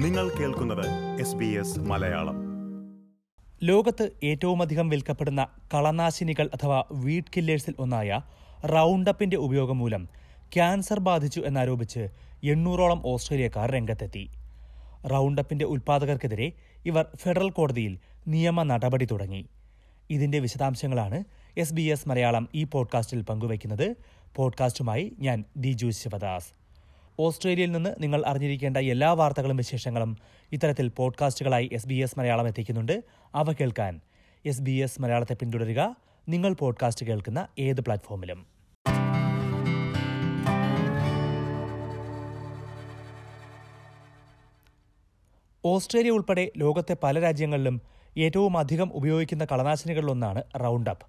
നിങ്ങൾ കേൾക്കുന്നത് മലയാളം. ലോകത്ത് ഏറ്റവുമധികം വിൽക്കപ്പെടുന്ന കളനാശിനികൾ അഥവാ വീഡ് കില്ലേഴ്സിൽ ഒന്നായ റൗണ്ടപ്പിന്റെ ഉപയോഗം മൂലം ക്യാൻസർ ബാധിച്ചു എന്നാരോപിച്ച് എണ്ണൂറോളം ഓസ്ട്രേലിയക്കാർ രംഗത്തെത്തി. റൗണ്ടപ്പിന്റെ ഉൽപാദകർക്കെതിരെ ഇവർ ഫെഡറൽ കോടതിയിൽ നിയമ നടപടി തുടങ്ങി. ഇതിന്റെ വിശദാംശങ്ങളാണ് എസ് ബി എസ് മലയാളം ഈ പോഡ്കാസ്റ്റിൽ പങ്കുവയ്ക്കുന്നത്. പോഡ്കാസ്റ്റുമായി ഞാൻ ദിജു ശിവദാസ്. ഓസ്ട്രേലിയയിൽ നിന്ന് നിങ്ങൾ അറിഞ്ഞിരിക്കേണ്ട എല്ലാ വാർത്തകളും വിശേഷങ്ങളും ഇത്തരത്തിൽ പോഡ്കാസ്റ്റുകളായി എസ് ബി എസ് മലയാളം എത്തിക്കുന്നുണ്ട്. അവ കേൾക്കാൻ എസ് ബി എസ് മലയാളത്തെ പിന്തുടരുക. നിങ്ങൾ പോഡ്കാസ്റ്റ് കേൾക്കുന്ന ഏത് പ്ലാറ്റ്ഫോമിലും. ഓസ്ട്രേലിയ ഉൾപ്പെടെ ലോകത്തെ പല രാജ്യങ്ങളിലും ഏറ്റവും അധികം ഉപയോഗിക്കുന്ന കളനാശിനികളിലൊന്നാണ് റൗണ്ടപ്പ്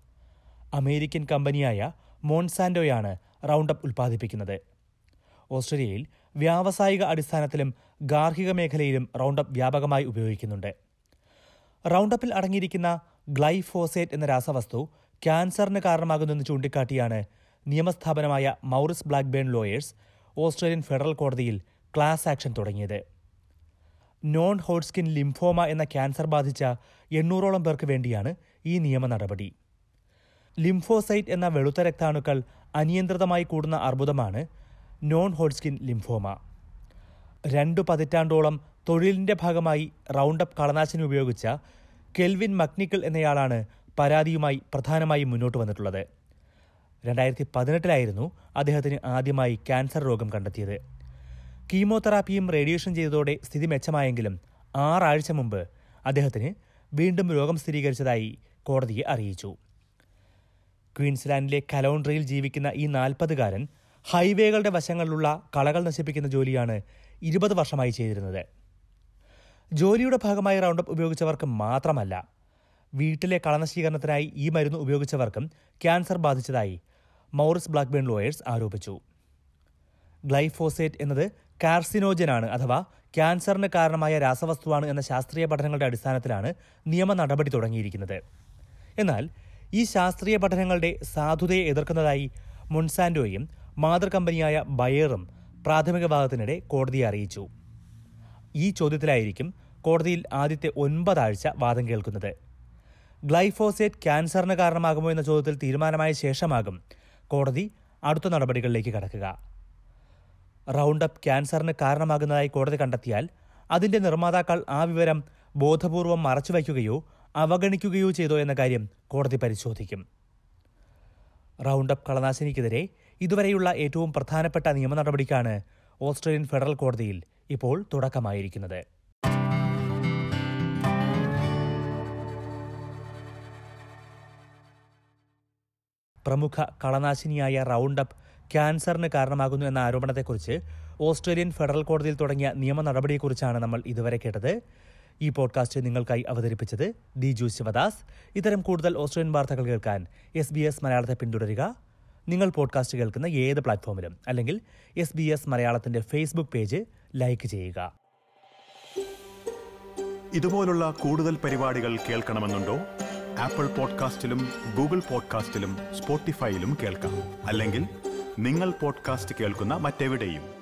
അമേരിക്കൻ കമ്പനിയായ മോൺസാൻഡോയാണ് റൗണ്ടപ്പ് ഉൽപ്പാദിപ്പിക്കുന്നത്. ഓസ്ട്രേലിയയിൽ വ്യാവസായിക അടിസ്ഥാനത്തിലും ഗാർഹിക മേഖലയിലും റൗണ്ടപ്പ് വ്യാപകമായി ഉപയോഗിക്കുന്നുണ്ട്. റൗണ്ടപ്പിൽ അടങ്ങിയിരിക്കുന്ന ഗ്ലൈഫോസേറ്റ് എന്ന രാസവസ്തു ക്യാൻസറിന് കാരണമാകുന്നെന്ന് ചൂണ്ടിക്കാട്ടിയാണ് നിയമസ്ഥാപനമായ Maurice Blackburn Lawyers Australian federal കോടതിയിൽ ക്ലാസ് ആക്ഷൻ തുടങ്ങിയത്. നോൺ ഹോട്ട്സ്കിൻ ലിംഫോമ എന്ന ക്യാൻസർ ബാധിച്ച എണ്ണൂറോളം പേർക്ക് വേണ്ടിയാണ് ഈ നിയമ നടപടി. ലിംഫോസൈറ്റ് എന്ന വെളുത്ത രക്താണുക്കൾ അനിയന്ത്രിതമായി കൂടുന്ന അർബുദമാണ് നോൺ ഹോഡ്സ്കിൻ ലിംഫോമ രണ്ടു പതിറ്റാണ്ടോളം തൊഴിലിന്റെ ഭാഗമായി റൗണ്ടപ്പ് കളനാശിനി ഉപയോഗിച്ച കെൽവിൻ മക്നിക്കൽ എന്നയാളാണ് പരാതിയുമായി പ്രധാനമായും മുന്നോട്ട് വന്നിട്ടുള്ളത്. രണ്ടായിരത്തി പതിനെട്ടിലായിരുന്നു അദ്ദേഹത്തിന് ആദ്യമായി ക്യാൻസർ രോഗം കണ്ടെത്തിയത്. കീമോതെറാപ്പിയും റേഡിയേഷൻ ചെയ്തതോടെ സ്ഥിതി മെച്ചമായെങ്കിലും ആറാഴ്ച മുമ്പ് അദ്ദേഹത്തിന് വീണ്ടും രോഗം സ്ഥിരീകരിച്ചതായി കോടതിയെ അറിയിച്ചു. ക്വീൻസ്ലാൻഡിലെ കലോൺട്രിയിൽ ജീവിക്കുന്ന ഈ നാൽപ്പതുകാരൻ ഹൈവേകളുടെ വശങ്ങളിലുള്ള കളകൾ നശിപ്പിക്കുന്ന ജോലിയാണ് ഇരുപത് വർഷമായി ചെയ്തിരുന്നത്. ജോലിയുടെ ഭാഗമായി റൗണ്ടപ്പ് ഉപയോഗിച്ചവർക്ക് മാത്രമല്ല വീട്ടിലെ കളനശീകരണത്തിനായി ഈ മരുന്ന് ഉപയോഗിച്ചവർക്കും ക്യാൻസർ ബാധിച്ചതായി മൗറിസ് ബ്ലാക്ക്ബേൺ ലോയേഴ്സ് ആരോപിച്ചു. ഗ്ലൈഫോസേറ്റ് എന്നത് കാർസിനോജനാണ് അഥവാ ക്യാൻസറിന് കാരണമായ രാസവസ്തുവാണ് എന്ന ശാസ്ത്രീയ പഠനങ്ങളുടെ അടിസ്ഥാനത്തിലാണ് നിയമ നടപടി തുടങ്ങിയിരിക്കുന്നത്. എന്നാൽ ഈ ശാസ്ത്രീയ പഠനങ്ങളുടെ സാധുതയെ എതിർക്കുന്നതായി മൊൺസാൻഡോയും മാതൃകമ്പനിയായ ബയറും പ്രാഥമിക വാദത്തിനിടെ കോടതിയെ അറിയിച്ചു. ഈ ചോദ്യത്തിലായിരിക്കും കോടതിയിൽ ആദ്യത്തെ ഒൻപതാഴ്ച വാദം കേൾക്കുന്നത്. ഗ്ലൈഫോസേറ്റ് ക്യാൻസറിന് കാരണമാകുമോ എന്ന ചോദ്യത്തിൽ തീരുമാനമായ ശേഷമാകും കോടതി അടുത്ത നടപടികളിലേക്ക് കടക്കുക. റൗണ്ടപ്പ് ക്യാൻസറിന് കാരണമാകുന്നതായി കോടതി കണ്ടെത്തിയാൽ അതിന്റെ നിർമ്മാതാക്കൾ ആ വിവരം ബോധപൂർവം മറച്ചുവയ്ക്കുകയോ അവഗണിക്കുകയോ ചെയ്തോ എന്ന കാര്യം കോടതി പരിശോധിക്കും. റൗണ്ടപ്പ് കളനാശിനിക്കെതിരെ ഇതുവരെയുള്ള ഏറ്റവും പ്രധാനപ്പെട്ട നിയമ നടപടിക്കാണ് ഓസ്ട്രേലിയൻ ഫെഡറൽ കോടതിയിൽ ഇപ്പോൾ തുടക്കമായിരിക്കുന്നത്. പ്രമുഖ കളനാശിനിയായ റൗണ്ടപ്പ് ക്യാൻസറിന് കാരണമാകുന്നു എന്ന ആരോപണത്തെക്കുറിച്ച് ഓസ്ട്രേലിയൻ ഫെഡറൽ കോടതിയിൽ തുടങ്ങിയ നിയമ നടപടിയെക്കുറിച്ചാണ് നമ്മൾ ഇതുവരെ കേട്ടത്. ഈ പോഡ്കാസ്റ്റ് നിങ്ങൾക്കായി അവതരിപ്പിച്ചത് ദിജു ശിവദാസ്. ഇത്തരം കൂടുതൽ ഓസ്ട്രേലിയൻ വാർത്തകൾ കേൾക്കാൻ എസ് ബി എസ് മലയാളത്തെ പിന്തുടരുക. നിങ്ങൾ പോഡ്കാസ്റ്റ് കേൾക്കുന്ന ഏത് പ്ലാറ്റ്ഫോമിലും അല്ലെങ്കിൽ എസ് ബി എസ് മലയാളത്തിന്റെ ഫേസ്ബുക്ക് പേജ് ലൈക്ക് ചെയ്യുക. ഇതുപോലുള്ള കൂടുതൽ പരിപാടികൾ കേൾക്കണമെന്നുണ്ടോ? ആപ്പിൾ പോഡ്കാസ്റ്റിലും ഗൂഗിൾ പോഡ്കാസ്റ്റിലും സ്പോട്ടിഫൈയിലും കേൾക്കാം. അല്ലെങ്കിൽ നിങ്ങൾ പോഡ്കാസ്റ്റ് കേൾക്കുന്ന മറ്റെവിടെയും.